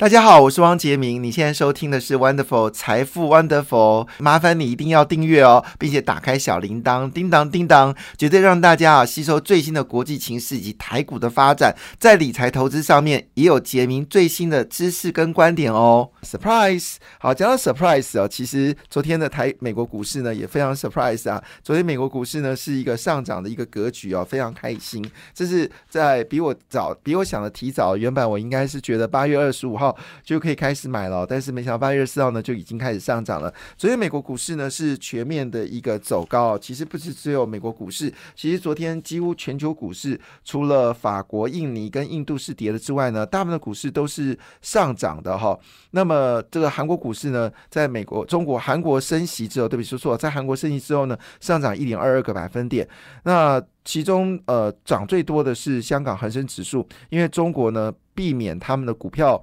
大家好，我是汪杰明。你现在收听的是 Wonderful 财富 Wonderful，麻烦你一定要订阅哦，并且打开小铃铛，叮当叮当，绝对让大家啊吸收最新的国际情势以及台股的发展，在理财投资上面也有杰明最新的知识跟观点哦。Surprise！好，讲到 Surprise 哦，其实昨天的台美国股市呢也非常 Surprise 啊。昨天美国股市呢是一个上涨的一个格局哦，非常开心。这是在比我早、比我想的提早。原本我应该是觉得八月二十五号。就可以开始买了，但是没想到八月四号呢就已经开始上涨了。昨天美国股市呢是全面的一个走高，其实不是只有美国股市，其实昨天几乎全球股市除了法国、印尼跟印度是跌了之外呢，大部分的股市都是上涨的哈。那么这个韩国股市呢，在美国、中国、韩国升息之后，对不起说错，在韩国升息之后呢，上涨一点二二个百分点。那其中呃涨最多的是香港恒生指数，因为中国呢避免他们的股票。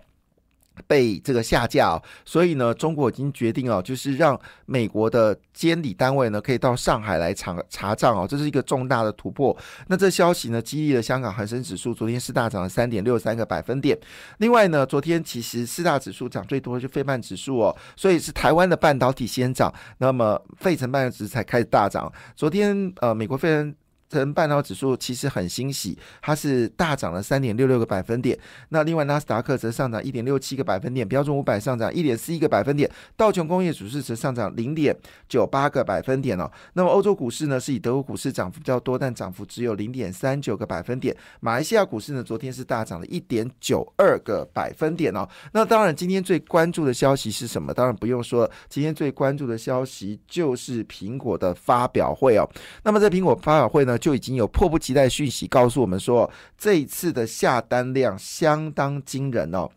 被这个下架，所以呢，中国已经决定哦，就是让美国的监理单位呢，可以到上海来查查账哦，这是一个重大的突破。那这消息呢，激励了香港恒生指数，昨天是大涨了三点六三个百分点。另外呢，昨天其实四大指数涨最多的是费半指数哦，所以是台湾的半导体先涨，那么费城半导体才开始大涨。昨天呃，美国费城。成半导指数其实很欣喜，它是大涨了三点六六个百分点。那另外纳斯达克则上涨一点六七个百分点，标准五百上涨一点四一个百分点，道琼工业指数则上涨零点九八个百分点哦。那么欧洲股市呢，是以德国股市涨幅较多，但涨幅只有零点三九个百分点。马来西亚股市呢，昨天是大涨了一点九二个百分点哦。那当然，今天最关注的消息是什么？当然不用说，今天最关注的消息就是苹果的发表会哦。那么在苹果发表会呢？就已经有迫不及待讯息告诉我们说，这一次的下单量相当惊人哦。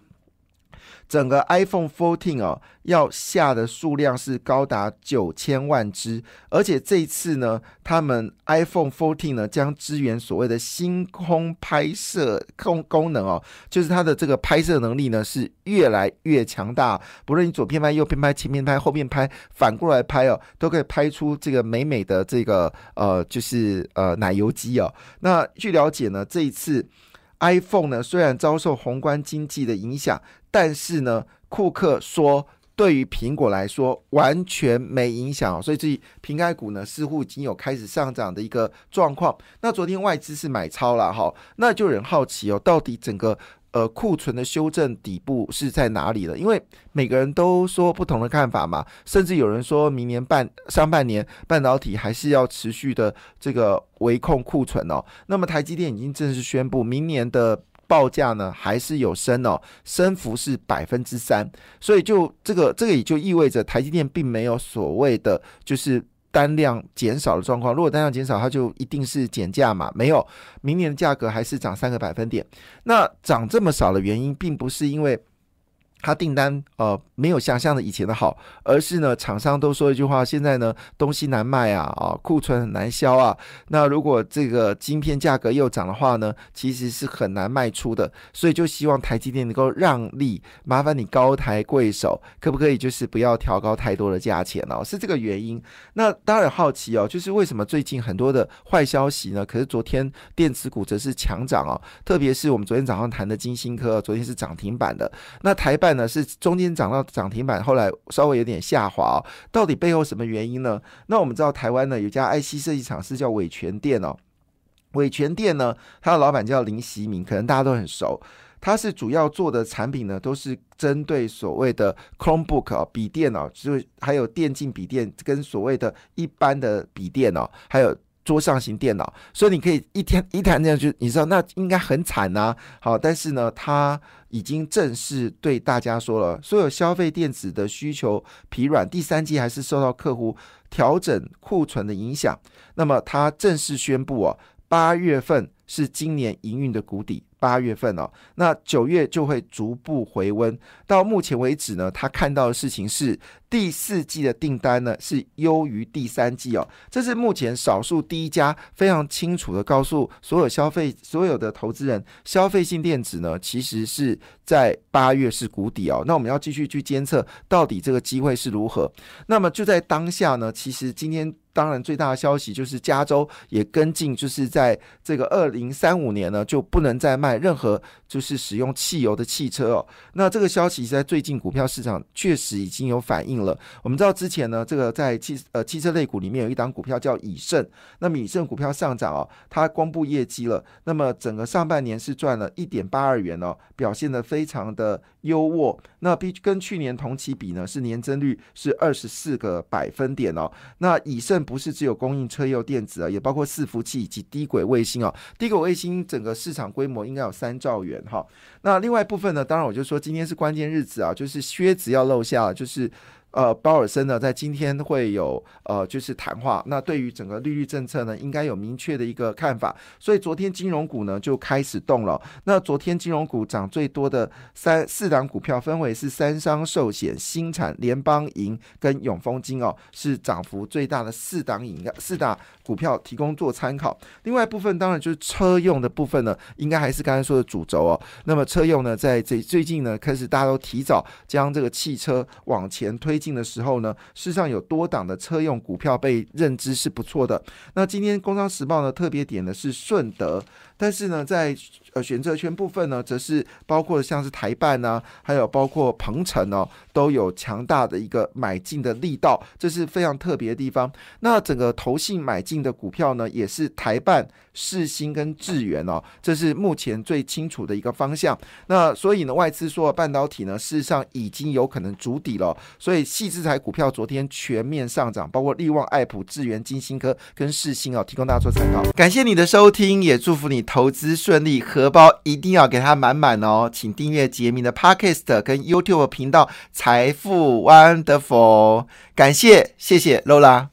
整个 iPhone 14哦，要下的数量是高达九千万只，而且这一次呢，他们 iPhone 14呢将支援所谓的星空拍摄功功能哦，就是它的这个拍摄能力呢是越来越强大，不论你左边拍、右边拍、前面拍、后面拍、反过来拍哦，都可以拍出这个美美的这个呃，就是呃奶油机哦。那据了解呢，这一次。iPhone 呢，虽然遭受宏观经济的影响，但是呢，库克说对于苹果来说完全没影响，所以这平开股呢似乎已经有开始上涨的一个状况。那昨天外资是买超了哈，那就有人好奇哦，到底整个。呃，库存的修正底部是在哪里了？因为每个人都说不同的看法嘛，甚至有人说明年半上半年半导体还是要持续的这个维控库存哦。那么台积电已经正式宣布，明年的报价呢还是有升哦，升幅是百分之三，所以就这个这个也就意味着台积电并没有所谓的就是。单量减少的状况，如果单量减少，它就一定是减价嘛？没有，明年的价格还是涨三个百分点。那涨这么少的原因，并不是因为。他订单呃没有想象的以前的好，而是呢厂商都说一句话，现在呢东西难卖啊啊库存很难销啊。那如果这个晶片价格又涨的话呢，其实是很难卖出的。所以就希望台积电能够让利，麻烦你高抬贵手，可不可以就是不要调高太多的价钱哦？是这个原因。那当然好奇哦，就是为什么最近很多的坏消息呢？可是昨天电子股则是强涨哦，特别是我们昨天早上谈的金星科，昨天是涨停板的。那台办。呢是中间涨到涨停板，后来稍微有点下滑，到底背后什么原因呢？那我们知道台湾呢有家 IC 设计厂是叫伟全电哦，伟全电呢，它的老板叫林习明，可能大家都很熟，他是主要做的产品呢都是针对所谓的 Chromebook 啊笔电哦，就还有电竞笔电跟所谓的一般的笔电哦，还有。桌上型电脑，所以你可以一天 一台那样就你知道那应该很惨呐。好，但是呢，他已经正式对大家说了，所有消费电子的需求疲软，第三季还是受到客户调整库存的影响。那么他正式宣布哦，八月份是今年营运的谷底。八月份哦，那九月就会逐步回温。到目前为止呢，他看到的事情是第四季的订单呢是优于第三季哦。这是目前少数第一家非常清楚的告诉所有消费、所有的投资人，消费性电子呢其实是在八月是谷底哦。那我们要继续去监测到底这个机会是如何。那么就在当下呢，其实今天当然最大的消息就是加州也跟进，就是在这个二零三五年呢，就不能再卖任何就是使用汽油的汽车哦。那这个消息在最近股票市场确实已经有反应了。我们知道之前呢，这个在汽呃汽车类股里面有一档股票叫以盛，那么以盛股票上涨哦，它公布业绩了，那么整个上半年是赚了一点八二元哦，表现的非常的优渥。那比跟去年同期比呢，是年增率是二十四个百分点哦。那以盛不是只有供应车用电子啊，也包括伺服器以及低轨卫星哦。低轨卫星整个市场规模应该有三兆元哈。那另外一部分呢，当然我就说今天是关键日子啊，就是靴子要露下，就是。呃，鲍尔森呢，在今天会有呃，就是谈话。那对于整个利率政策呢，应该有明确的一个看法。所以昨天金融股呢就开始动了。那昨天金融股涨最多的三四档股票，分为是三商寿险、新产、联邦银跟永丰金哦，是涨幅最大的四档饮料四大股票提供做参考。另外部分当然就是车用的部分呢，应该还是刚才说的主轴哦。那么车用呢，在这最近呢，开始大家都提早将这个汽车往前推。进的时候呢，事实上有多档的车用股票被认知是不错的。那今天《工商时报》呢特别点的是顺德，但是呢，在呃选择权部分呢，则是包括像是台办呢，还有包括鹏程哦，都有强大的一个买进的力道，这是非常特别的地方。那整个投信买进的股票呢，也是台办、世新跟智源哦，这是目前最清楚的一个方向。那所以呢，外资说半导体呢，事实上已经有可能筑底了，所以。细资台股票昨天全面上涨，包括力旺、爱普、智源、金星科跟世星哦，提供大家做参考。感谢你的收听，也祝福你投资顺利，荷包一定要给它满满哦。请订阅杰明的 Podcast 跟 YouTube 频道财富 Wonderful。感谢，谢谢 Lola。